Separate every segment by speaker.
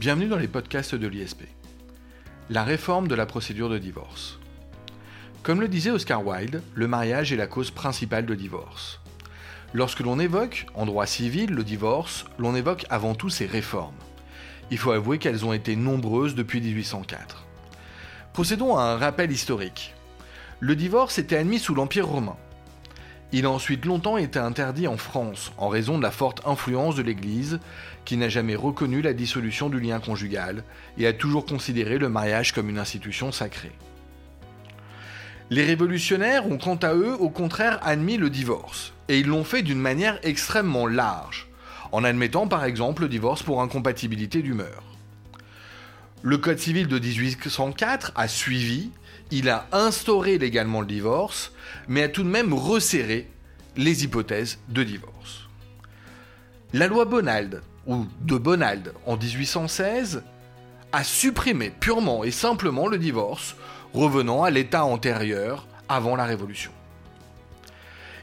Speaker 1: Bienvenue dans les podcasts de l'ISP. La réforme de la procédure de divorce. Comme le disait Oscar Wilde, le mariage est la cause principale de divorce. Lorsque l'on évoque, en droit civil, le divorce, l'on évoque avant tout ses réformes. Il faut avouer qu'elles ont été nombreuses depuis 1804. Procédons à un rappel historique. Le divorce était admis sous l'Empire romain. Il a ensuite longtemps été interdit en France en raison de la forte influence de l'Église qui n'a jamais reconnu la dissolution du lien conjugal et a toujours considéré le mariage comme une institution sacrée. Les révolutionnaires ont quant à eux au contraire admis le divorce, et ils l'ont fait d'une manière extrêmement large, en admettant par exemple le divorce pour incompatibilité d'humeur. Le Code civil de 1804 a suivi il a instauré légalement le divorce, mais a tout de même resserré les hypothèses de divorce. La loi Bonald, ou de Bonald, en 1816, a supprimé purement et simplement le divorce, revenant à l'état antérieur avant la Révolution.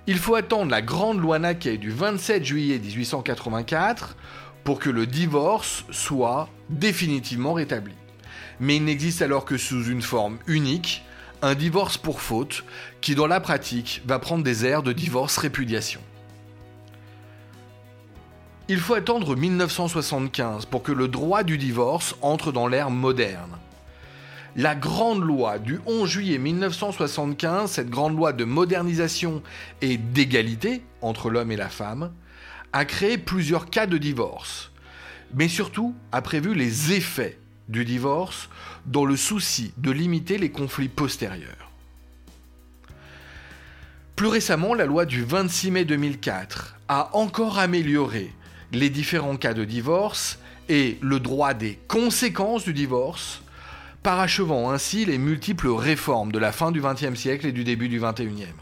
Speaker 1: Il faut attendre la grande loi Naquet du 27 juillet 1884 pour que le divorce soit définitivement rétabli mais il n'existe alors que sous une forme unique, un divorce pour faute, qui dans la pratique va prendre des airs de divorce-répudiation. Il faut attendre 1975 pour que le droit du divorce entre dans l'ère moderne. La grande loi du 11 juillet 1975, cette grande loi de modernisation et d'égalité entre l'homme et la femme, a créé plusieurs cas de divorce, mais surtout a prévu les effets du divorce dans le souci de limiter les conflits postérieurs. Plus récemment, la loi du 26 mai 2004 a encore amélioré les différents cas de divorce et le droit des conséquences du divorce, parachevant ainsi les multiples réformes de la fin du XXe siècle et du début du XXIe.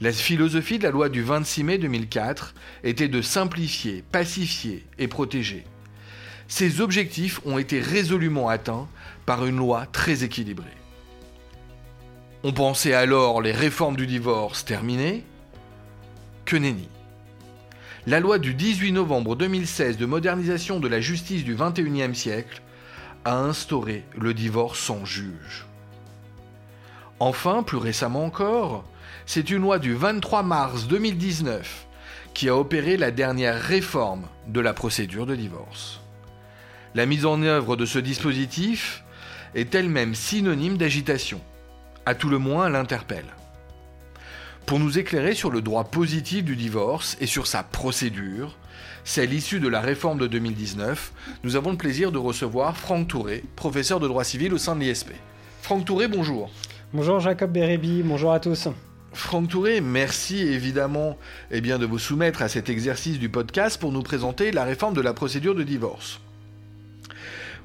Speaker 1: La philosophie de la loi du 26 mai 2004 était de simplifier, pacifier et protéger. Ces objectifs ont été résolument atteints par une loi très équilibrée. On pensait alors les réformes du divorce terminées Que nenni. La loi du 18 novembre 2016 de modernisation de la justice du XXIe siècle a instauré le divorce sans juge. Enfin, plus récemment encore, c'est une loi du 23 mars 2019 qui a opéré la dernière réforme de la procédure de divorce. La mise en œuvre de ce dispositif est elle-même synonyme d'agitation. À tout le moins, elle interpelle. Pour nous éclairer sur le droit positif du divorce et sur sa procédure, celle issue de la réforme de 2019, nous avons le plaisir de recevoir Franck Touré, professeur de droit civil au sein de l'ISP. Franck Touré, bonjour.
Speaker 2: Bonjour Jacob Bérébi, bonjour à tous.
Speaker 1: Franck Touré, merci évidemment eh bien, de vous soumettre à cet exercice du podcast pour nous présenter la réforme de la procédure de divorce.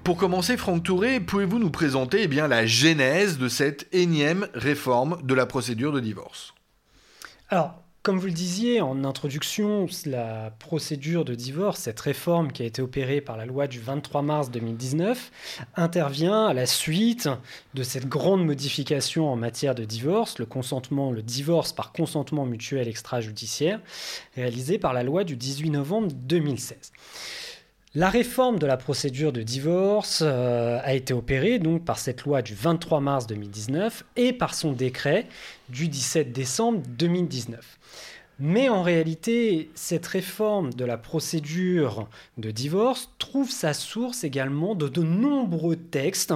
Speaker 1: Pour commencer, Franck Touré, pouvez-vous nous présenter eh bien, la genèse de cette énième réforme de la procédure de divorce?
Speaker 2: Alors, comme vous le disiez en introduction, la procédure de divorce, cette réforme qui a été opérée par la loi du 23 mars 2019, intervient à la suite de cette grande modification en matière de divorce, le consentement, le divorce par consentement mutuel extrajudiciaire, réalisé par la loi du 18 novembre 2016. La réforme de la procédure de divorce euh, a été opérée donc par cette loi du 23 mars 2019 et par son décret du 17 décembre 2019. Mais en réalité, cette réforme de la procédure de divorce trouve sa source également de de nombreux textes,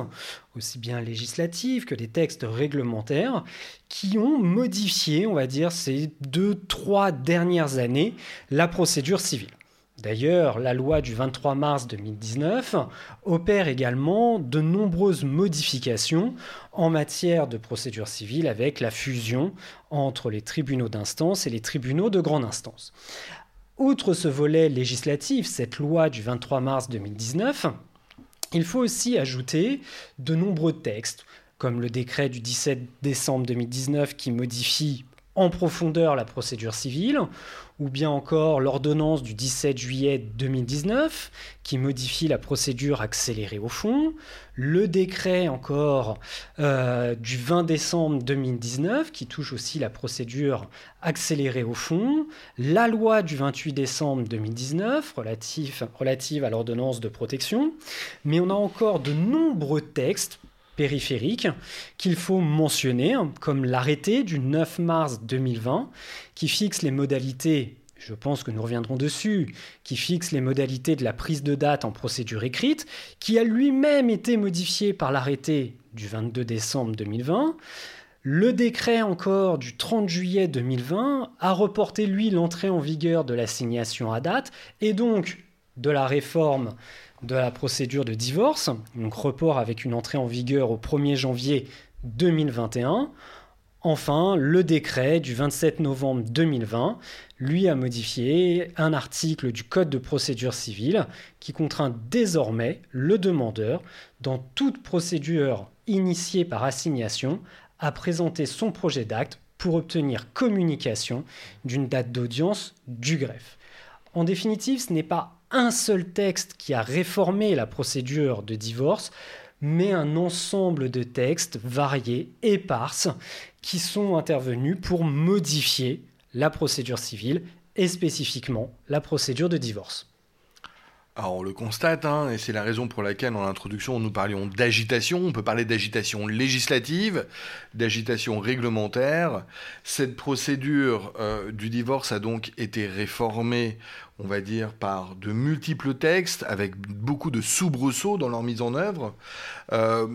Speaker 2: aussi bien législatifs que des textes réglementaires, qui ont modifié, on va dire, ces deux, trois dernières années, la procédure civile. D'ailleurs, la loi du 23 mars 2019 opère également de nombreuses modifications en matière de procédure civile avec la fusion entre les tribunaux d'instance et les tribunaux de grande instance. Outre ce volet législatif, cette loi du 23 mars 2019, il faut aussi ajouter de nombreux textes, comme le décret du 17 décembre 2019 qui modifie en profondeur la procédure civile, ou bien encore l'ordonnance du 17 juillet 2019 qui modifie la procédure accélérée au fond, le décret encore euh, du 20 décembre 2019 qui touche aussi la procédure accélérée au fond, la loi du 28 décembre 2019 relative, relative à l'ordonnance de protection, mais on a encore de nombreux textes périphériques qu'il faut mentionner, comme l'arrêté du 9 mars 2020 qui fixe les modalités je pense que nous reviendrons dessus, qui fixe les modalités de la prise de date en procédure écrite, qui a lui-même été modifié par l'arrêté du 22 décembre 2020. Le décret encore du 30 juillet 2020 a reporté, lui, l'entrée en vigueur de l'assignation à date et donc de la réforme de la procédure de divorce, donc report avec une entrée en vigueur au 1er janvier 2021. Enfin, le décret du 27 novembre 2020, lui, a modifié un article du Code de procédure civile qui contraint désormais le demandeur, dans toute procédure initiée par assignation, à présenter son projet d'acte pour obtenir communication d'une date d'audience du greffe. En définitive, ce n'est pas un seul texte qui a réformé la procédure de divorce, mais un ensemble de textes variés, éparses, qui sont intervenus pour modifier la procédure civile et spécifiquement la procédure de divorce.
Speaker 1: Alors on le constate, hein, et c'est la raison pour laquelle en introduction nous parlions d'agitation. On peut parler d'agitation législative, d'agitation réglementaire. Cette procédure euh, du divorce a donc été réformée, on va dire, par de multiples textes, avec beaucoup de soubresauts dans leur mise en œuvre. Euh,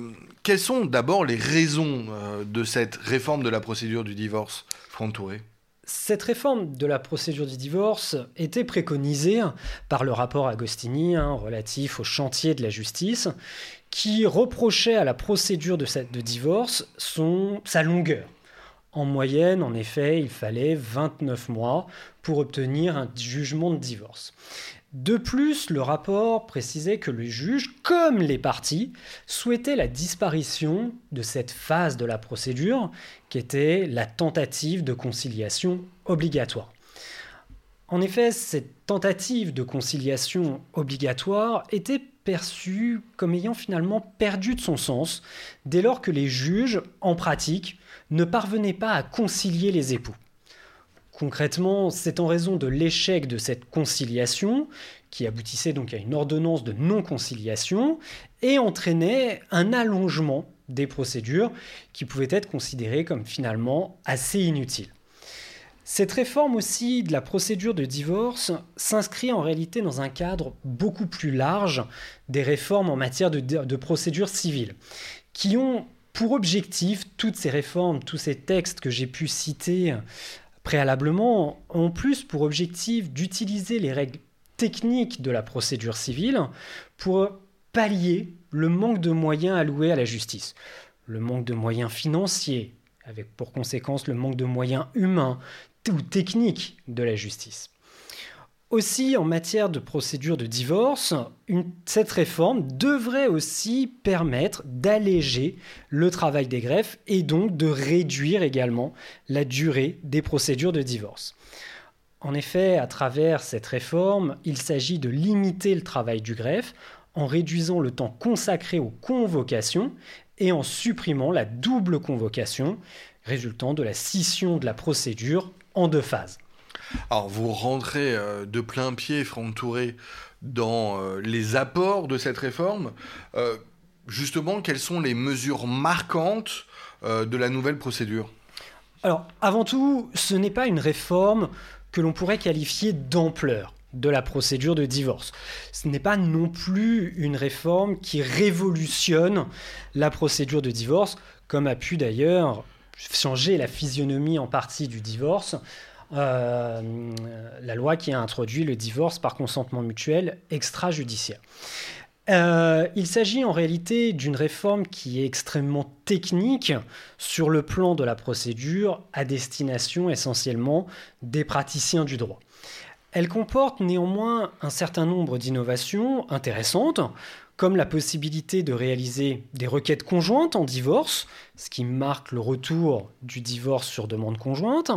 Speaker 1: quelles sont d'abord les raisons euh, de cette réforme de la procédure du divorce, Franck Touré?
Speaker 2: Cette réforme de la procédure du divorce était préconisée par le rapport Agostini hein, relatif au chantier de la justice, qui reprochait à la procédure de, de divorce son, sa longueur. En moyenne, en effet, il fallait 29 mois pour obtenir un jugement de divorce. De plus, le rapport précisait que le juge, comme les parties, souhaitait la disparition de cette phase de la procédure qui était la tentative de conciliation obligatoire. En effet, cette tentative de conciliation obligatoire était comme ayant finalement perdu de son sens dès lors que les juges, en pratique, ne parvenaient pas à concilier les époux. Concrètement, c'est en raison de l'échec de cette conciliation, qui aboutissait donc à une ordonnance de non-conciliation, et entraînait un allongement des procédures qui pouvaient être considérées comme finalement assez inutiles. Cette réforme aussi de la procédure de divorce s'inscrit en réalité dans un cadre beaucoup plus large des réformes en matière de, procédure civile, qui ont pour objectif toutes ces réformes, tous ces textes que j'ai pu citer préalablement ont plus pour objectif d'utiliser les règles techniques de la procédure civile pour pallier le manque de moyens alloués à la justice. Le manque de moyens financiers, avec pour conséquence le manque de moyens humains ou techniques de la justice. Aussi, en matière de procédure de divorce, cette réforme devrait aussi permettre d'alléger le travail des greffes et donc de réduire également la durée des procédures de divorce. En effet, à travers cette réforme, il s'agit de limiter le travail du greffe en réduisant le temps consacré aux convocations et en supprimant la double convocation résultant de la scission de la procédure en deux phases.
Speaker 1: Alors vous rentrez euh, de plein pied, Franck Touré, dans euh, les apports de cette réforme. Euh, justement, quelles sont les mesures marquantes de la nouvelle procédure?
Speaker 2: Alors, avant tout, ce n'est pas une réforme que l'on pourrait qualifier d'ampleur de la procédure de divorce. Ce n'est pas non plus une réforme qui révolutionne la procédure de divorce, comme a pu d'ailleurs changer la physionomie en partie du divorce euh, la loi qui a introduit le divorce par consentement mutuel extrajudiciaire. Euh, il s'agit en réalité d'une réforme qui est extrêmement technique sur le plan de la procédure à destination essentiellement des praticiens du droit. Elle comporte néanmoins un certain nombre d'innovations intéressantes, comme la possibilité de réaliser des requêtes conjointes en divorce, ce qui marque le retour du divorce sur demande conjointe,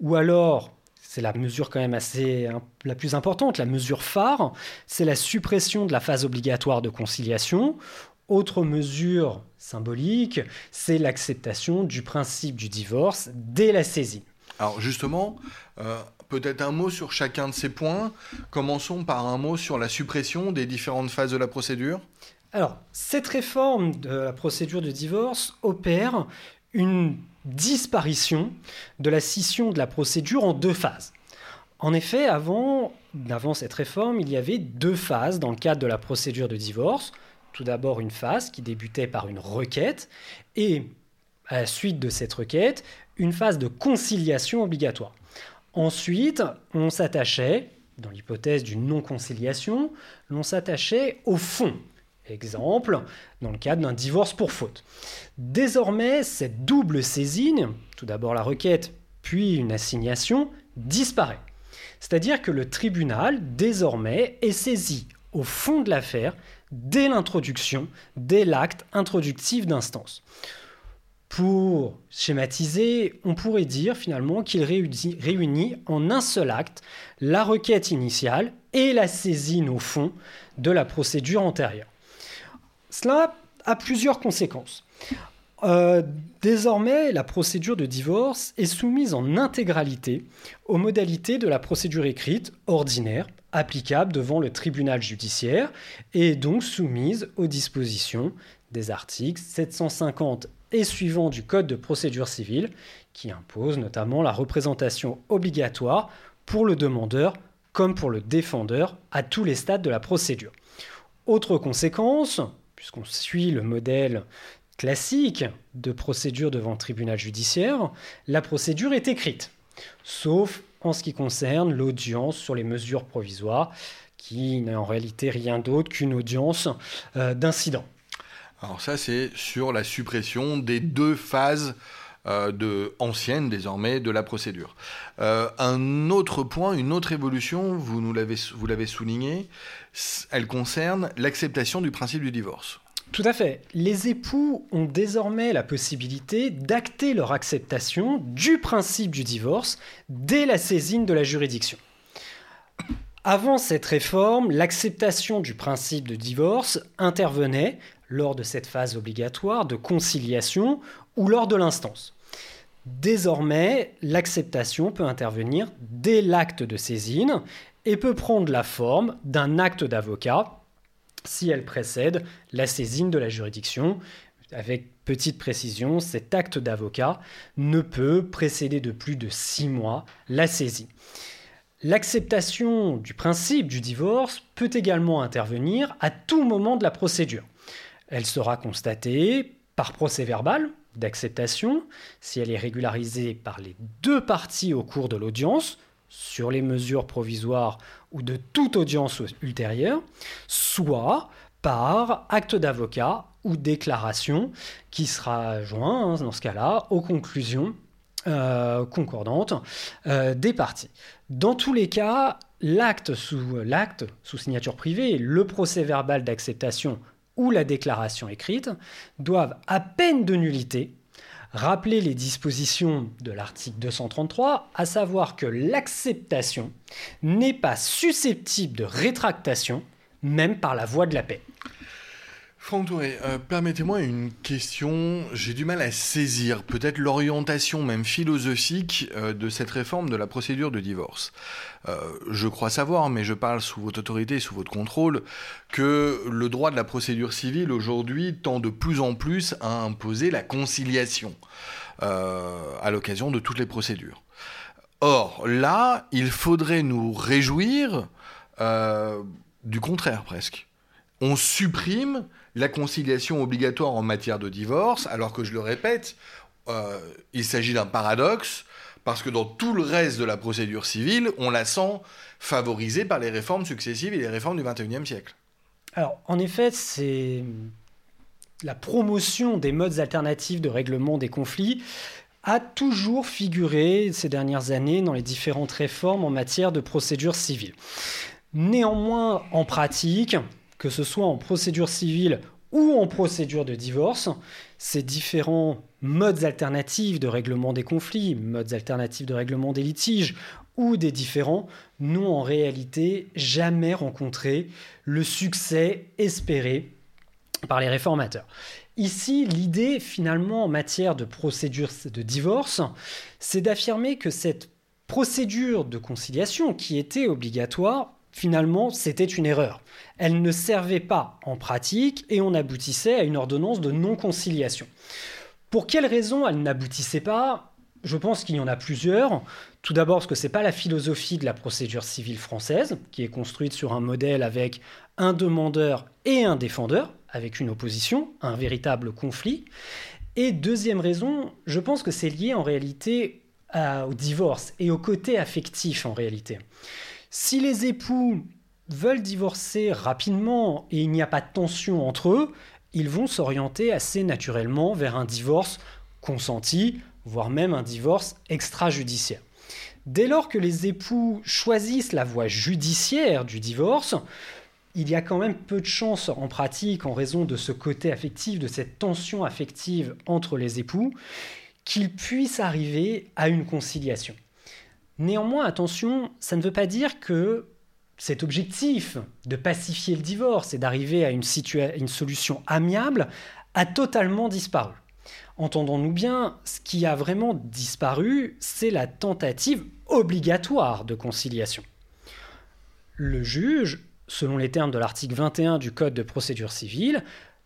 Speaker 2: ou alors, c'est la mesure quand même assez la plus importante, la mesure phare, c'est la suppression de la phase obligatoire de conciliation. Autre mesure symbolique, c'est l'acceptation du principe du divorce dès la saisie.
Speaker 1: Alors justement, euh, peut-être un mot sur chacun de ces points. Commençons par un mot sur la suppression des différentes phases de la procédure.
Speaker 2: Alors, cette réforme de la procédure de divorce opère une disparition de la scission de la procédure en deux phases. En effet, avant, avant cette réforme, il y avait deux phases dans le cadre de la procédure de divorce. Tout d'abord une phase qui débutait par une requête et à la suite de cette requête, une phase de conciliation obligatoire. Ensuite, on s'attachait, dans l'hypothèse d'une non-conciliation, l'on s'attachait au fond. Exemple, dans le cadre d'un divorce pour faute. Désormais, cette double saisine, tout d'abord la requête, puis une assignation, disparaît. C'est-à-dire que le tribunal, désormais, est saisi au fond de l'affaire dès l'introduction, dès l'acte introductif d'instance. Pour schématiser, on pourrait dire finalement qu'il réunit, en un seul acte la requête initiale et la saisine au fond de la procédure antérieure. Cela a plusieurs conséquences. Euh, désormais, la procédure de divorce est soumise en intégralité aux modalités de la procédure écrite ordinaire applicable devant le tribunal judiciaire et donc soumise aux dispositions des articles 750 et suivant du Code de procédure civile, qui impose notamment la représentation obligatoire pour le demandeur comme pour le défendeur à tous les stades de la procédure. Autre conséquence, puisqu'on suit le modèle classique de procédure devant le tribunal judiciaire, la procédure est écrite, sauf en ce qui concerne l'audience sur les mesures provisoires, qui n'est en réalité rien d'autre qu'une audience euh, d'incident.
Speaker 1: Alors ça, c'est sur la suppression des deux phases euh, anciennes désormais de la procédure. Euh, un autre point, une autre évolution, vous l'avez souligné, elle concerne l'acceptation du principe du divorce.
Speaker 2: Tout à fait. Les époux ont désormais la possibilité d'acter leur acceptation du principe du divorce dès la saisine de la juridiction. Avant cette réforme, l'acceptation du principe de divorce intervenait lors de cette phase obligatoire de conciliation ou lors de l'instance. Désormais, l'acceptation peut intervenir dès l'acte de saisine et peut prendre la forme d'un acte d'avocat si elle précède la saisine de la juridiction. Avec petite précision, cet acte d'avocat ne peut précéder de plus de six mois la saisie. L'acceptation du principe du divorce peut également intervenir à tout moment de la procédure. Elle sera constatée par procès verbal d'acceptation si elle est régularisée par les deux parties au cours de l'audience sur les mesures provisoires ou de toute audience ultérieure, soit par acte d'avocat ou déclaration qui sera joint, hein, dans ce cas-là, aux conclusions euh, concordantes euh, des parties. Dans tous les cas, l'acte sous, l'acte sous signature privée, le procès verbal d'acceptation ou la déclaration écrite doivent à peine de nullité rappeler les dispositions de l'article 233, à savoir que l'acceptation n'est pas susceptible de rétractation, même par la voie de la paix.
Speaker 1: Franck Touré, euh, permettez-moi une question. J'ai du mal à saisir peut-être l'orientation même philosophique euh, de cette réforme de la procédure de divorce. Euh, je crois savoir, mais je parle sous votre autorité sous votre contrôle, que le droit de la procédure civile aujourd'hui tend de plus en plus à imposer la conciliation à l'occasion de toutes les procédures. Or, là, il faudrait nous réjouir du contraire presque. On supprime la conciliation obligatoire en matière de divorce, alors que je le répète, euh, il s'agit d'un paradoxe, parce que dans tout le reste de la procédure civile, on la sent favorisée par les réformes successives et les réformes du XXIe siècle.
Speaker 2: Alors, en effet, la promotion des modes alternatifs de règlement des conflits a toujours figuré ces dernières années dans les différentes réformes en matière de procédure civile. Néanmoins, en pratique, que ce soit en procédure civile ou en procédure de divorce, ces différents modes alternatifs de règlement des conflits, modes alternatifs de règlement des litiges ou des différents n'ont en réalité jamais rencontré le succès espéré par les réformateurs. Ici, l'idée finalement en matière de procédure de divorce, c'est d'affirmer que cette procédure de conciliation qui était obligatoire finalement, c'était une erreur. Elle ne servait pas en pratique et on aboutissait à une ordonnance de non-conciliation. Pour quelles raisons elle n'aboutissait pas? Je pense qu'il y en a plusieurs. Tout d'abord parce que ce n'est pas la philosophie de la procédure civile française, qui est construite sur un modèle avec un demandeur et un défendeur, avec une opposition, un véritable conflit. Et deuxième raison, je pense que c'est lié en réalité au divorce et au côté affectif en réalité. Si les époux veulent divorcer rapidement et il n'y a pas de tension entre eux, ils vont s'orienter assez naturellement vers un divorce consenti, voire même un divorce extrajudiciaire. Dès lors que les époux choisissent la voie judiciaire du divorce, il y a quand même peu de chances en pratique, en raison de ce côté affectif, de cette tension affective entre les époux, qu'ils puissent arriver à une conciliation. Néanmoins, attention, ça ne veut pas dire que cet objectif de pacifier le divorce et d'arriver à une, solution amiable a totalement disparu. Entendons-nous bien, ce qui a vraiment disparu, c'est la tentative obligatoire de conciliation. Le juge, selon les termes de l'article 21 du Code de procédure civile,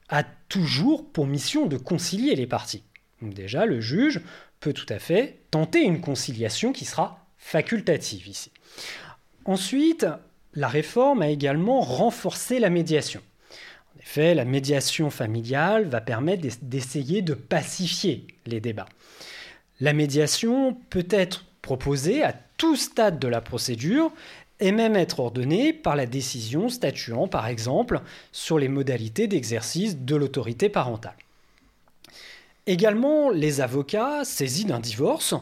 Speaker 2: a toujours pour mission de concilier les parties. déjà, le juge peut tout à fait tenter une conciliation qui sera facultative ici. Ensuite, la réforme a également renforcé la médiation. En effet, la médiation familiale va permettre d'essayer de pacifier les débats. La médiation peut être proposée à tout stade de la procédure et même être ordonnée par la décision statuant par exemple sur les modalités d'exercice de l'autorité parentale. Également, les avocats saisis d'un divorce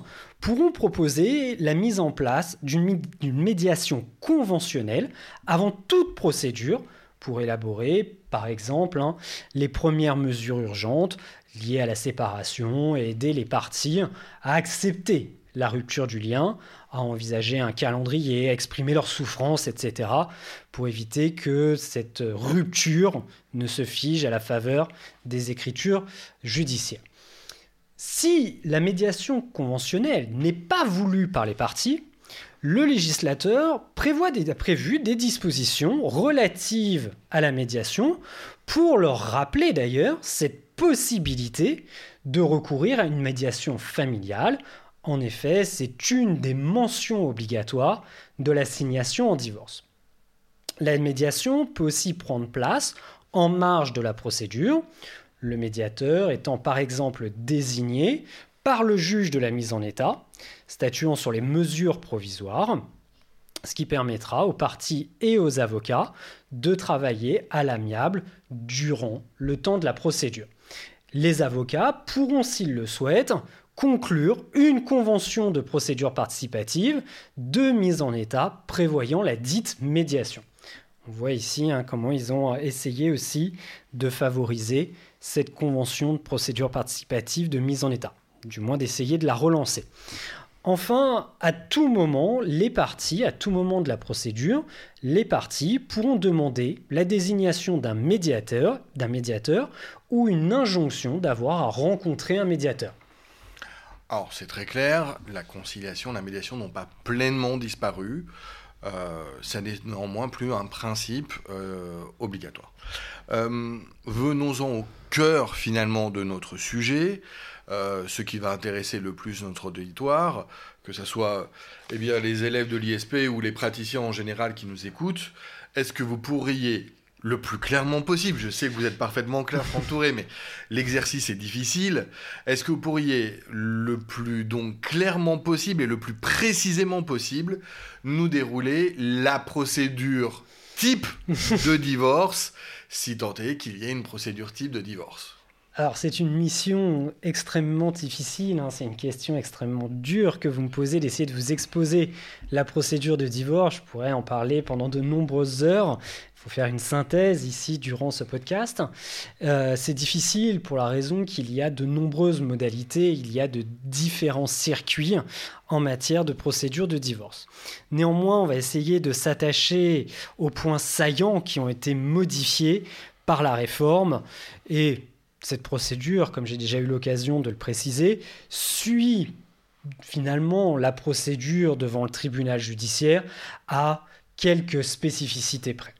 Speaker 2: pourront proposer la mise en place d'une médiation conventionnelle avant toute procédure pour élaborer, par exemple, hein, les premières mesures urgentes liées à la séparation et aider les parties à accepter la rupture du lien, à envisager un calendrier, à exprimer leur souffrance, etc., pour éviter que cette rupture ne se fige à la faveur des écritures judiciaires. Si la médiation conventionnelle n'est pas voulue par les parties, le législateur prévoit des, a prévu des dispositions relatives à la médiation pour leur rappeler d'ailleurs cette possibilité de recourir à une médiation familiale. En effet, c'est une des mentions obligatoires de l'assignation en divorce. La médiation peut aussi prendre place en marge de la procédure le médiateur étant par exemple désigné par le juge de la mise en état, statuant sur les mesures provisoires, ce qui permettra aux parties et aux avocats de travailler à l'amiable durant le temps de la procédure. Les avocats pourront, s'ils le souhaitent, conclure une convention de procédure participative de mise en état prévoyant la dite médiation. On voit ici hein, comment ils ont essayé aussi de favoriser cette convention de procédure participative de mise en état, du moins d'essayer de la relancer. Enfin, à tout moment, les parties, à tout moment de la procédure, les parties pourront demander la désignation d'un médiateur, d'un médiateur ou une injonction d'avoir à rencontrer un médiateur.
Speaker 1: Alors c'est très clair, la conciliation, la médiation n'ont pas pleinement disparu. Euh, ça n'est néanmoins plus un principe euh, obligatoire. Euh, venons-en au cœur finalement de notre sujet, ce qui va intéresser le plus notre auditoire, que ce soit eh bien, les élèves de l'ISP ou les praticiens en général qui nous écoutent. Est-ce que vous pourriez le plus clairement possible. Je sais que vous êtes parfaitement clair, Franck Touré, mais l'exercice est difficile. Est-ce que vous pourriez le plus donc clairement possible et le plus précisément possible nous dérouler la procédure type de divorce, si tant est qu'il y ait une procédure type de divorce?
Speaker 2: Alors c'est une mission extrêmement difficile, hein. c'est une question extrêmement dure que vous me posez d'essayer de vous exposer la procédure de divorce. Je pourrais en parler pendant de nombreuses heures. Il faut faire une synthèse ici durant ce podcast. Euh, c'est difficile pour la raison qu'il y a de nombreuses modalités, il y a de différents circuits en matière de procédure de divorce. Néanmoins, on va essayer de s'attacher aux points saillants qui ont été modifiés par la réforme et cette procédure, comme j'ai déjà eu l'occasion de le préciser, suit finalement la procédure devant le tribunal judiciaire à quelques spécificités près.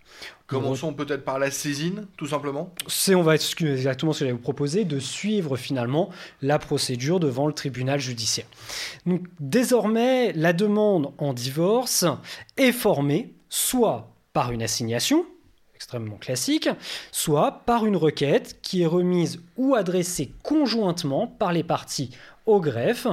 Speaker 1: Commençons peut-être par la saisine, tout simplement.
Speaker 2: C'est on va exactement ce que j'allais vous proposer, de suivre finalement la procédure devant le tribunal judiciaire. Donc désormais, la demande en divorce est formée soit par une assignation, extrêmement classique, soit par une requête qui est remise ou adressée conjointement par les parties au greffe,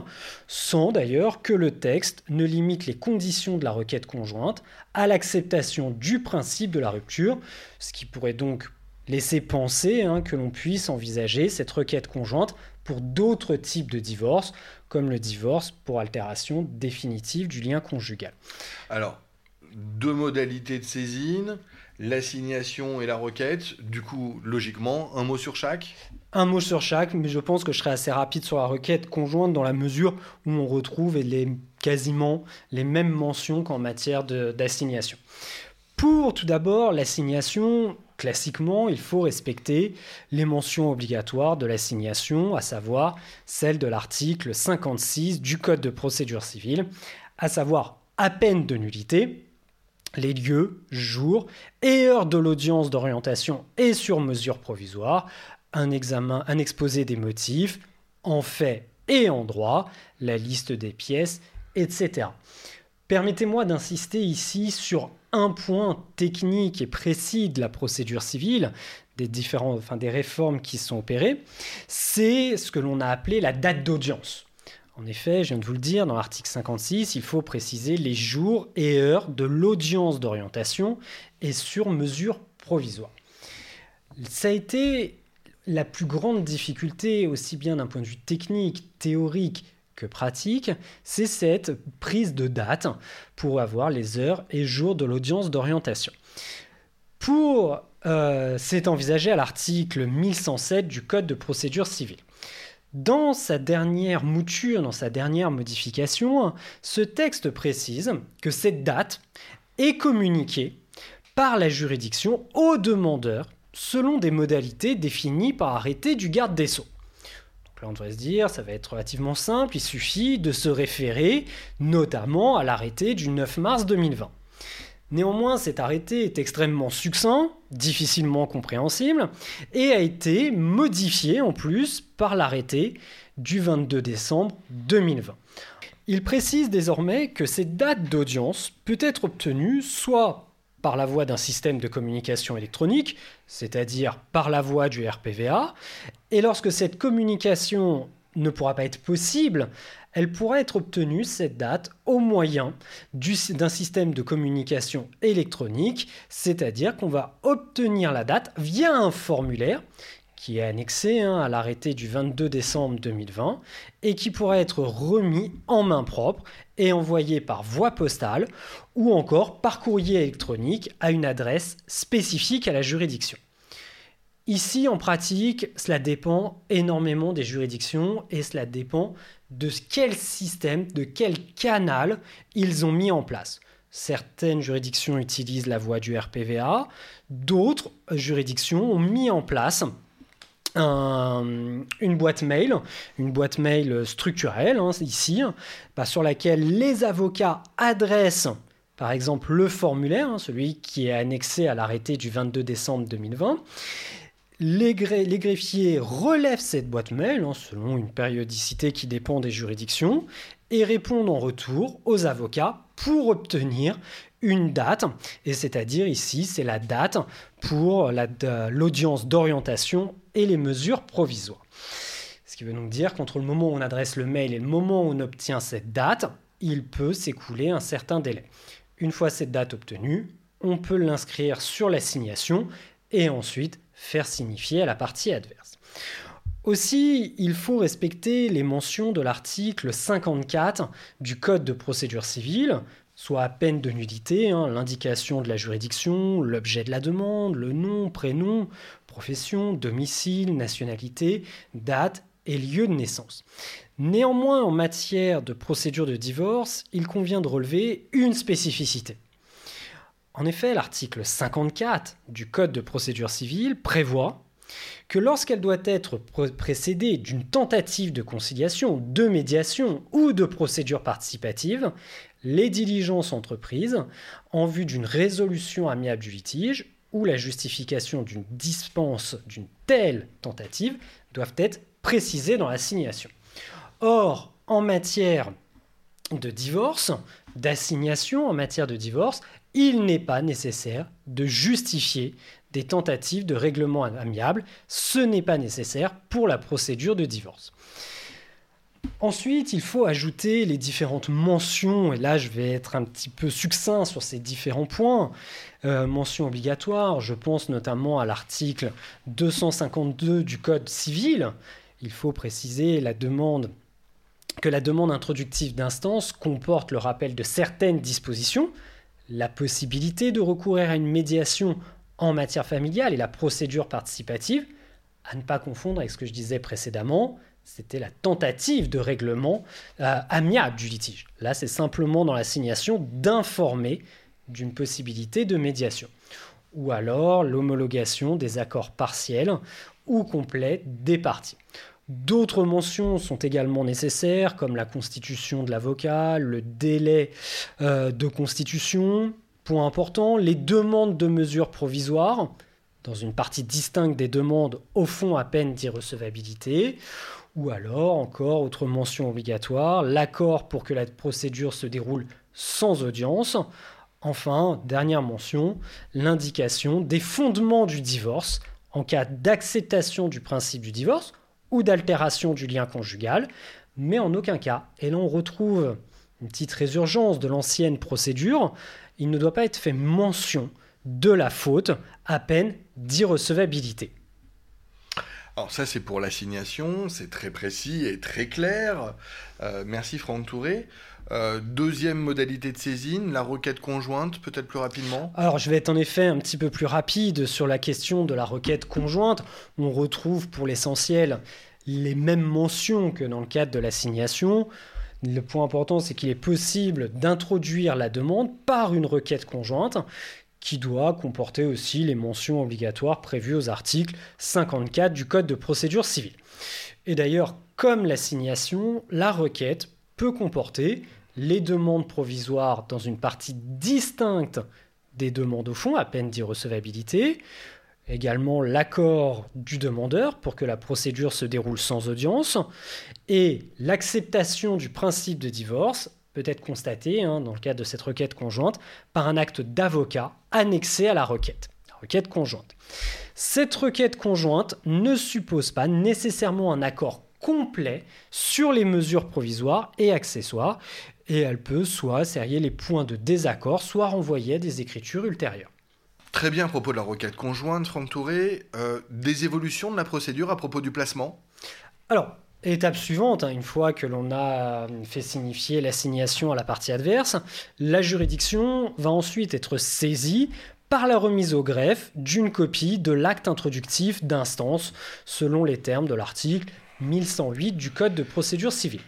Speaker 2: sans d'ailleurs que le texte ne limite les conditions de la requête conjointe à l'acceptation du principe de la rupture, ce qui pourrait donc laisser penser hein, que l'on puisse envisager cette requête conjointe pour d'autres types de divorce, comme le divorce pour altération définitive du lien conjugal.
Speaker 1: Alors, deux modalités de saisine l'assignation et la requête. Du coup, logiquement, un mot sur chaque
Speaker 2: Un mot sur chaque, mais je pense que je serai assez rapide sur la requête conjointe dans la mesure où on retrouve les, quasiment les mêmes mentions qu'en matière d'assignation. Pour tout d'abord l'assignation, classiquement, il faut respecter les mentions obligatoires de l'assignation, à savoir celle de l'article 56 du Code de procédure civile, à savoir à peine de nullité, les lieux, jours et heures de l'audience d'orientation et sur mesure provisoire, un examen, un exposé des motifs, en fait et en droit, la liste des pièces, etc. Permettez-moi d'insister ici sur un point technique et précis de la procédure civile, des, différents, enfin, des réformes qui sont opérées, c'est ce que l'on a appelé la date d'audience. En effet, je viens de vous le dire, dans l'article 56, il faut préciser les jours et heures de l'audience d'orientation et sur mesure provisoire. Ça a été la plus grande difficulté, aussi bien d'un point de vue technique, théorique que pratique, c'est cette prise de date pour avoir les heures et jours de l'audience d'orientation. Pour, euh, c'est envisagé à l'article 1107 du Code de procédure civile. Dans sa dernière mouture, dans sa dernière modification, ce texte précise que cette date est communiquée par la juridiction au demandeur selon des modalités définies par arrêté du garde des sceaux. Donc là, on devrait se dire, ça va être relativement simple, il suffit de se référer notamment à l'arrêté du 9 mars 2020. Néanmoins, cet arrêté est extrêmement succinct, difficilement compréhensible, et a été modifié en plus par l'arrêté du 22 décembre 2020. Il précise désormais que cette date d'audience peut être obtenue soit par la voie d'un système de communication électronique, c'est-à-dire par la voie du RPVA, et lorsque cette communication ne pourra pas être possible, elle pourra être obtenue, cette date, au moyen d'un système de communication électronique, c'est-à-dire qu'on va obtenir la date via un formulaire qui est annexé hein, à l'arrêté du 22 décembre 2020 et qui pourra être remis en main propre et envoyé par voie postale ou encore par courrier électronique à une adresse spécifique à la juridiction. Ici, en pratique, cela dépend énormément des juridictions et cela dépend de quel système, de quel canal ils ont mis en place. Certaines juridictions utilisent la voie du RPVA, d'autres juridictions ont mis en place une boîte mail, une boîte mail structurelle hein, ici, bah, sur laquelle les avocats adressent par exemple le formulaire, hein, celui qui est annexé à l'arrêté du 22 décembre 2020, les, greffiers relèvent cette boîte mail hein, selon une périodicité qui dépend des juridictions et répondent en retour aux avocats pour obtenir une date, et c'est-à-dire ici c'est la date pour l'audience d'orientation et les mesures provisoires. Ce qui veut donc dire qu'entre le moment où on adresse le mail et le moment où on obtient cette date, il peut s'écouler un certain délai. Une fois cette date obtenue, on peut l'inscrire sur l'assignation et ensuite faire signifier à la partie adverse. Aussi, il faut respecter les mentions de l'article 54 du Code de procédure civile, soit à peine de nullité, hein, l'indication de la juridiction, l'objet de la demande, le nom, prénom, profession, domicile, nationalité, date et lieu de naissance. Néanmoins, en matière de procédure de divorce, il convient de relever une spécificité. En effet, l'article 54 du Code de procédure civile prévoit que lorsqu'elle doit être précédée d'une tentative de conciliation, de médiation ou de procédure participative, les diligences entreprises en vue d'une résolution amiable du litige ou la justification d'une dispense d'une telle tentative doivent être précisées dans l'assignation. Or, en matière de divorce, d'assignation en matière de divorce, il n'est pas nécessaire de justifier des tentatives de règlement amiable. Ce n'est pas nécessaire pour la procédure de divorce. Ensuite, il faut ajouter les différentes mentions, et là je vais être un petit peu succinct sur ces différents points. Euh, mentions obligatoires, je pense notamment à l'article 252 du Code civil. Il faut préciser la demande que la demande introductive d'instance comporte le rappel de certaines dispositions, la possibilité de recourir à une médiation en matière familiale et la procédure participative, à ne pas confondre avec ce que je disais précédemment, c'était la tentative de règlement euh, amiable du litige. Là, c'est simplement dans l'assignation d'informer d'une possibilité de médiation. Ou alors l'homologation des accords partiels ou complets des parties. D'autres mentions sont également nécessaires, comme la constitution de l'avocat, le délai euh, de constitution. Point important, les demandes de mesures provisoires, dans une partie distincte des demandes au fond à peine d'irrecevabilité. Ou alors, encore, autre mention obligatoire, l'accord pour que la procédure se déroule sans audience. Enfin, dernière mention, l'indication des fondements du divorce en cas d'acceptation du principe du divorce ou d'altération du lien conjugal, mais en aucun cas, et là on retrouve une petite résurgence de l'ancienne procédure, il ne doit pas être fait mention de la faute à peine d'irrecevabilité.
Speaker 1: Alors ça c'est pour l'assignation, c'est très précis et très clair. Euh, merci Franck Touré. Euh, deuxième modalité de saisine, la requête conjointe, peut-être plus rapidement
Speaker 2: Alors je vais être en effet un petit peu plus rapide sur la question de la requête conjointe. On retrouve pour l'essentiel les mêmes mentions que dans le cadre de l'assignation. Le point important, c'est qu'il est possible d'introduire la demande par une requête conjointe qui doit comporter aussi les mentions obligatoires prévues aux articles 54 du Code de procédure civile. Et d'ailleurs, comme l'assignation, la requête peut comporter les demandes provisoires dans une partie distincte des demandes au fond, à peine d'irrecevabilité, également l'accord du demandeur pour que la procédure se déroule sans audience, et l'acceptation du principe de divorce peut être constatée, hein, dans le cadre de cette requête conjointe, par un acte d'avocat annexé à la requête. requête conjointe. Cette requête conjointe ne suppose pas nécessairement un accord complet sur les mesures provisoires et accessoires, et elle peut soit serrer les points de désaccord, soit renvoyer à des écritures ultérieures.
Speaker 1: Très bien à propos de la requête conjointe, Franck Touré. Euh, des évolutions de la procédure à propos du placement?
Speaker 2: Alors, étape suivante, hein, une fois que l'on a fait signifier l'assignation à la partie adverse, la juridiction va ensuite être saisie par la remise au greffe d'une copie de l'acte introductif d'instance, selon les termes de l'article 1108 du Code de procédure civile.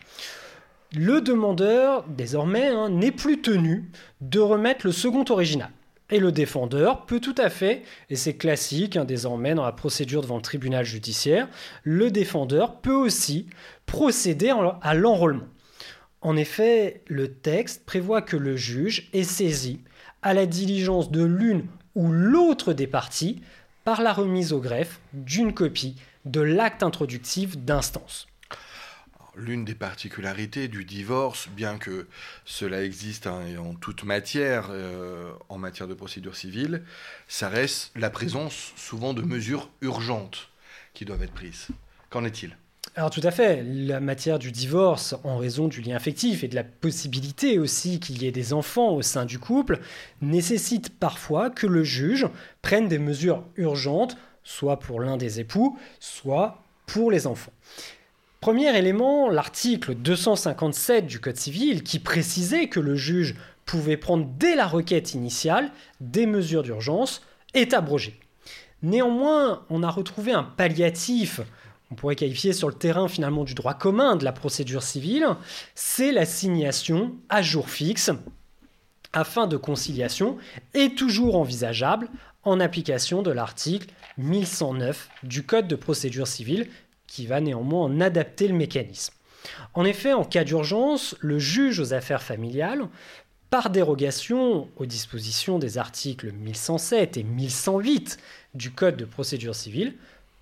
Speaker 2: Le demandeur, désormais, hein, n'est plus tenu de remettre le second original. Et le défendeur peut tout à fait, et c'est classique hein, désormais dans la procédure devant le tribunal judiciaire, le défendeur peut aussi procéder à l'enrôlement. En effet, le texte prévoit que le juge est saisi à la diligence de l'une ou l'autre des parties par la remise au greffe d'une copie de l'acte introductif d'instance
Speaker 1: l'une des particularités du divorce, bien que cela existe en toute matière, euh, en matière de procédure civile, ça reste la présence souvent de mesures urgentes qui doivent être prises. Qu'en est-il?
Speaker 2: Alors tout à fait, la matière du divorce, en raison du lien affectif et de la possibilité aussi qu'il y ait des enfants au sein du couple, nécessite parfois que le juge prenne des mesures urgentes, soit pour l'un des époux, soit pour les enfants. Premier élément, l'article 257 du Code civil qui précisait que le juge pouvait prendre dès la requête initiale des mesures d'urgence est abrogé. Néanmoins, on a retrouvé un palliatif, on pourrait qualifier sur le terrain finalement du droit commun de la procédure civile, c'est l'assignation à jour fixe afin de conciliation est toujours envisageable en application de l'article 1109 du Code de procédure civile qui va néanmoins en adapter le mécanisme. En effet, en cas d'urgence, le juge aux affaires familiales, par dérogation aux dispositions des articles 1107 et 1108 du Code de procédure civile,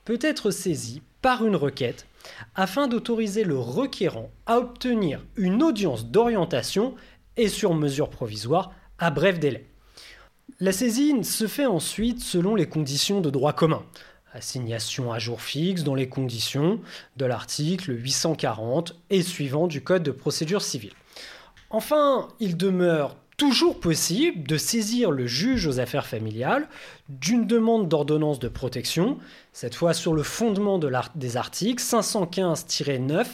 Speaker 2: peut être saisi par une requête afin d'autoriser le requérant à obtenir une audience d'orientation et sur mesure provisoire à bref délai. La saisine se fait ensuite selon les conditions de droit commun, assignation à jour fixe dans les conditions de l'article 840 et suivant du Code de procédure civile. Enfin, il demeure toujours possible de saisir le juge aux affaires familiales d'une demande d'ordonnance de protection, cette fois sur le fondement des articles 515-9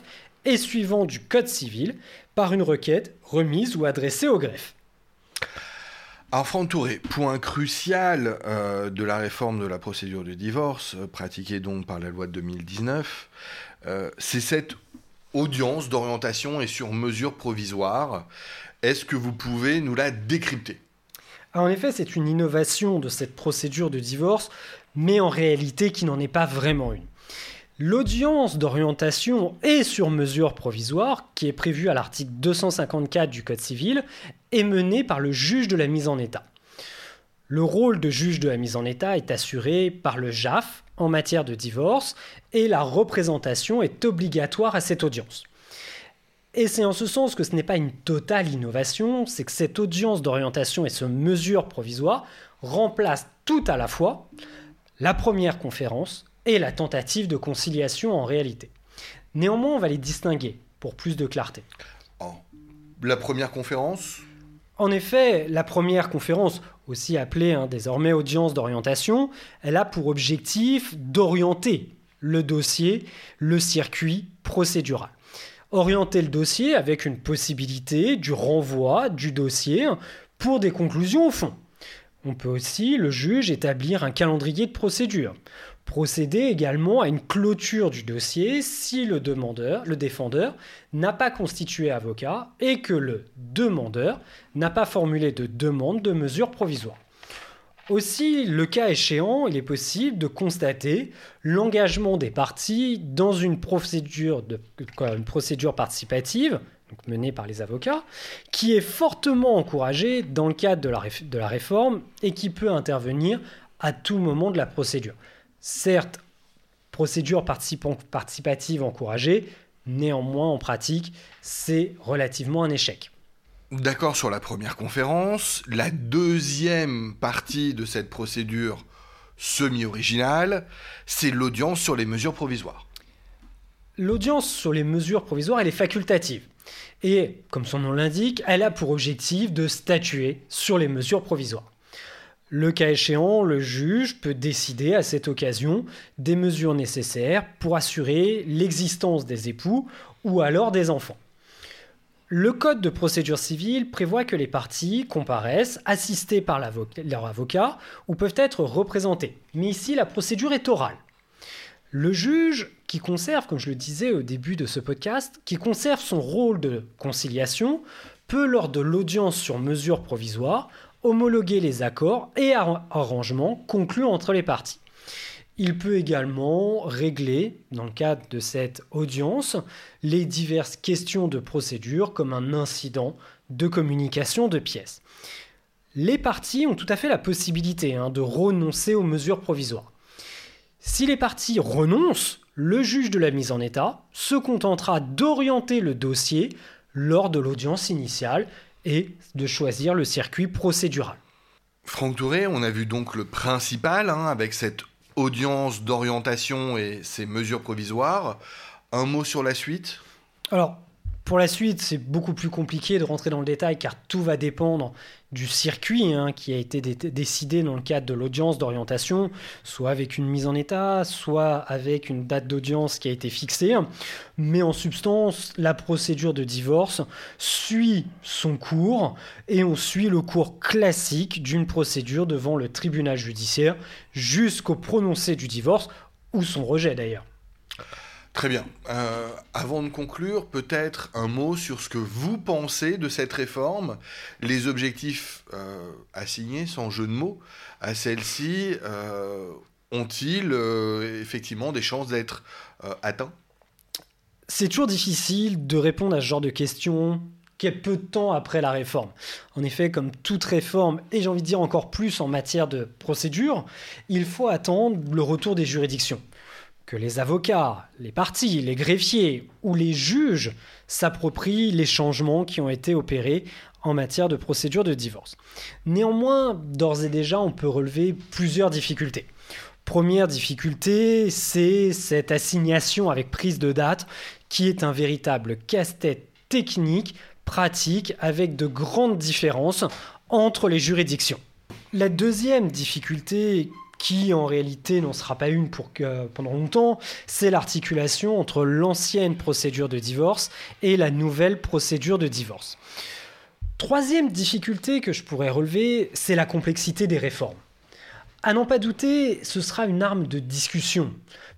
Speaker 2: et suivant du Code civil, par une requête remise ou adressée au greffe.
Speaker 1: Enfant Touré, point crucial euh, de la réforme de la procédure de divorce, euh, pratiquée donc par la loi de 2019, euh, c'est cette audience d'orientation et sur mesure provisoire. Est-ce que vous pouvez nous la décrypter?
Speaker 2: En effet, c'est une innovation de cette procédure de divorce, mais en réalité qui n'en est pas vraiment une. L'audience d'orientation et sur mesure provisoire, qui est prévue à l'article 254 du Code civil, est menée par le juge de la mise en état. Le rôle de juge de la mise en état est assuré par le JAF en matière de divorce et la représentation est obligatoire à cette audience. Et c'est en ce sens que ce n'est pas une totale innovation, c'est que cette audience d'orientation et ce mesure provisoire remplace tout à la fois la première conférence et la tentative de conciliation en réalité. Néanmoins, on va les distinguer pour plus de clarté.
Speaker 1: La première conférence?
Speaker 2: En effet, la première conférence, aussi appelée hein, désormais audience d'orientation, elle a pour objectif d'orienter le dossier, le circuit procédural. Orienter le dossier avec une possibilité du renvoi du dossier pour des conclusions au fond. On peut aussi, le juge, établir un calendrier de procédure procéder également à une clôture du dossier si le demandeur, le défendeur, n'a pas constitué avocat et que le demandeur n'a pas formulé de demande de mesure provisoire. Aussi, le cas échéant, il est possible de constater l'engagement des parties dans une procédure, de, une procédure participative, menée par les avocats, qui est fortement encouragée dans le cadre de la, de la réforme et qui peut intervenir à tout moment de la procédure. Certes, procédure participative encouragée, néanmoins en pratique, c'est relativement un échec.
Speaker 1: D'accord sur la première conférence. La deuxième partie de cette procédure semi-originale, c'est l'audience sur les mesures provisoires.
Speaker 2: L'audience sur les mesures provisoires, elle est facultative. Et, comme son nom l'indique, elle a pour objectif de statuer sur les mesures provisoires. Le cas échéant, le juge peut décider à cette occasion des mesures nécessaires pour assurer l'existence des époux ou alors des enfants. Le Code de procédure civile prévoit que les parties comparaissent assistées par leur avocat ou peuvent être représentées. Mais ici, la procédure est orale. Le juge, qui conserve, comme je le disais au début de ce podcast, qui conserve son rôle de conciliation, peut, lors de l'audience sur mesure provisoire, homologuer les accords et arrangements conclus entre les parties. Il peut également régler, dans le cadre de cette audience, les diverses questions de procédure comme un incident de communication de pièces. Les parties ont tout à fait la possibilité hein, de renoncer aux mesures provisoires. Si les parties renoncent, le juge de la mise en état se contentera d'orienter le dossier lors de l'audience initiale et de choisir le circuit procédural.
Speaker 1: Franck Touré, on a vu donc le principal hein, avec cette audience d'orientation et ces mesures provisoires. Un mot sur la suite?
Speaker 2: Alors, Pour la suite, c'est beaucoup plus compliqué de rentrer dans le détail car tout va dépendre du circuit hein, qui a été décidé dans le cadre de l'audience d'orientation, soit avec une mise en état, soit avec une date d'audience qui a été fixée. Mais en substance, la procédure de divorce suit son cours et on suit le cours classique d'une procédure devant le tribunal judiciaire jusqu'au prononcé du divorce ou son rejet d'ailleurs.
Speaker 1: Très bien. Euh, avant de conclure, peut-être un mot sur ce que vous pensez de cette réforme, les objectifs euh, assignés, sans jeu de mots, à celle-ci, euh, ont-ils effectivement des chances d'être atteints?
Speaker 2: C'est toujours difficile de répondre à ce genre de questions quel peu de temps après la réforme. En effet, comme toute réforme, et j'ai envie de dire encore plus en matière de procédure, il faut attendre le retour des juridictions que les avocats, les partis, les greffiers ou les juges s'approprient les changements qui ont été opérés en matière de procédure de divorce. Néanmoins, d'ores et déjà, on peut relever plusieurs difficultés. Première difficulté, c'est cette assignation avec prise de date qui est un véritable casse-tête technique, pratique, avec de grandes différences entre les juridictions. La deuxième difficulté qui en réalité n'en sera pas une pendant longtemps, c'est l'articulation entre l'ancienne procédure de divorce et la nouvelle procédure de divorce. Troisième difficulté que je pourrais relever, c'est la complexité des réformes. À n'en pas douter, ce sera une arme de discussion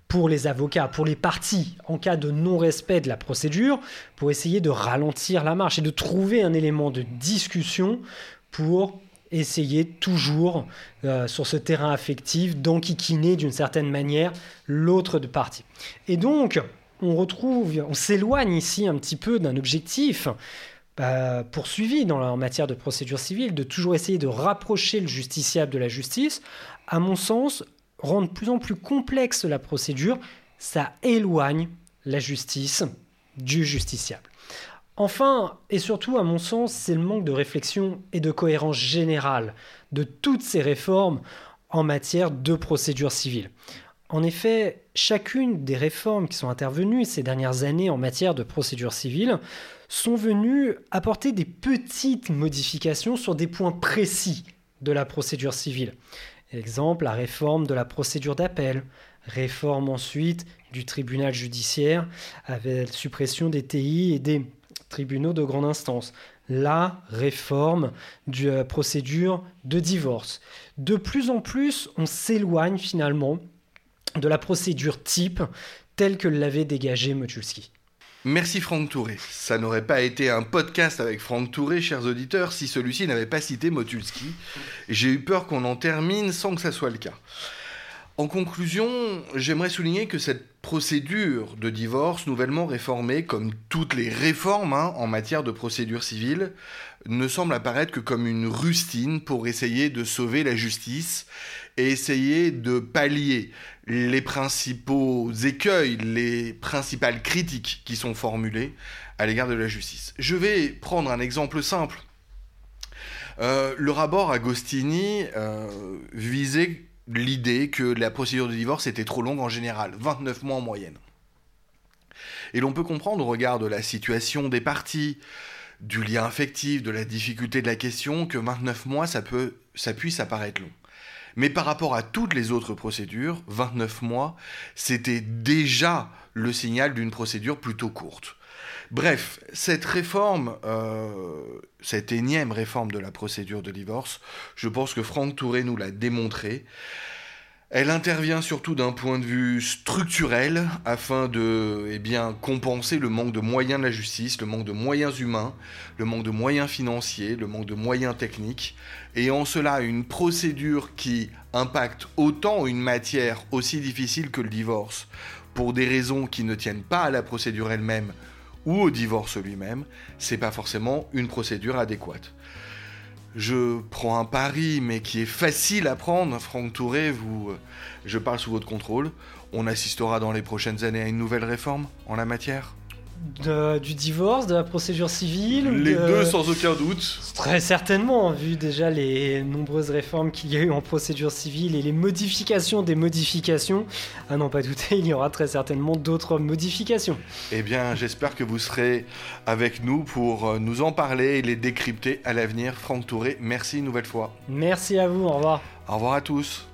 Speaker 2: pour les avocats, pour les parties, en cas de non-respect de la procédure, pour essayer de ralentir la marche et de trouver un élément de discussion pour essayer toujours euh, sur ce terrain affectif d'enquiquiner d'une certaine manière l'autre de partie. Et donc, on retrouve, on s'éloigne ici un petit peu d'un objectif bah, poursuivi dans en matière de procédure civile, de toujours essayer de rapprocher le justiciable de la justice. À mon sens, rendre plus en plus complexe la procédure, ça éloigne la justice du justiciable. Enfin, et surtout à mon sens, c'est le manque de réflexion et de cohérence générale de toutes ces réformes en matière de procédure civile. En effet, chacune des réformes qui sont intervenues ces dernières années en matière de procédure civile sont venues apporter des petites modifications sur des points précis de la procédure civile. Exemple, la réforme de la procédure d'appel, réforme ensuite du tribunal judiciaire avec la suppression des TI et des tribunaux de grande instance, la réforme de la procédure de divorce. De plus en plus, on s'éloigne finalement de la procédure type telle que l'avait dégagée Motulski.
Speaker 1: Merci Franck Touré. Ça n'aurait pas été un podcast avec Franck Touré, chers auditeurs, si celui-ci n'avait pas cité Motulski. J'ai eu peur qu'on en termine sans que ça soit le cas. En conclusion, j'aimerais souligner que cette procédure de divorce nouvellement réformée, comme toutes les réformes hein, en matière de procédure civile, ne semble apparaître que comme une rustine pour essayer de sauver la justice et essayer de pallier les principaux écueils, les principales critiques qui sont formulées à l'égard de la justice. Je vais prendre un exemple simple. Euh, le rapport Agostini euh, visait l'idée que la procédure de divorce était trop longue en général, 29 mois en moyenne. Et l'on peut comprendre au regard de la situation des parties, du lien affectif, de la difficulté de la question, que 29 mois, ça, peut, ça puisse apparaître long. Mais par rapport à toutes les autres procédures, 29 mois, c'était déjà le signal d'une procédure plutôt courte. Bref, cette réforme, euh, cette énième réforme de la procédure de divorce, je pense que Franck Touré nous l'a démontré. Elle intervient surtout d'un point de vue structurel afin de eh compenser le manque de moyens de la justice, le manque de moyens humains, le manque de moyens financiers, le manque de moyens techniques. Et en cela, une procédure qui impacte autant une matière aussi difficile que le divorce, pour des raisons qui ne tiennent pas à la procédure elle-même, ou au divorce lui-même, c'est pas forcément une procédure adéquate. Je prends un pari, mais qui est facile à prendre. Franck Touré, vous, euh, je parle sous votre contrôle. On assistera dans les prochaines années à une nouvelle réforme en la matière?
Speaker 2: Du divorce, de la procédure civile
Speaker 1: Les deux sans aucun doute.
Speaker 2: Très certainement, vu déjà les nombreuses réformes qu'il y a eu en procédure civile et les modifications des modifications. À n'en pas douter, il y aura très certainement d'autres modifications.
Speaker 1: Eh bien, j'espère que vous serez avec nous pour euh, nous en parler et les décrypter à l'avenir. Franck Touré, merci une nouvelle fois.
Speaker 2: Merci à vous, au revoir.
Speaker 1: Au revoir à tous.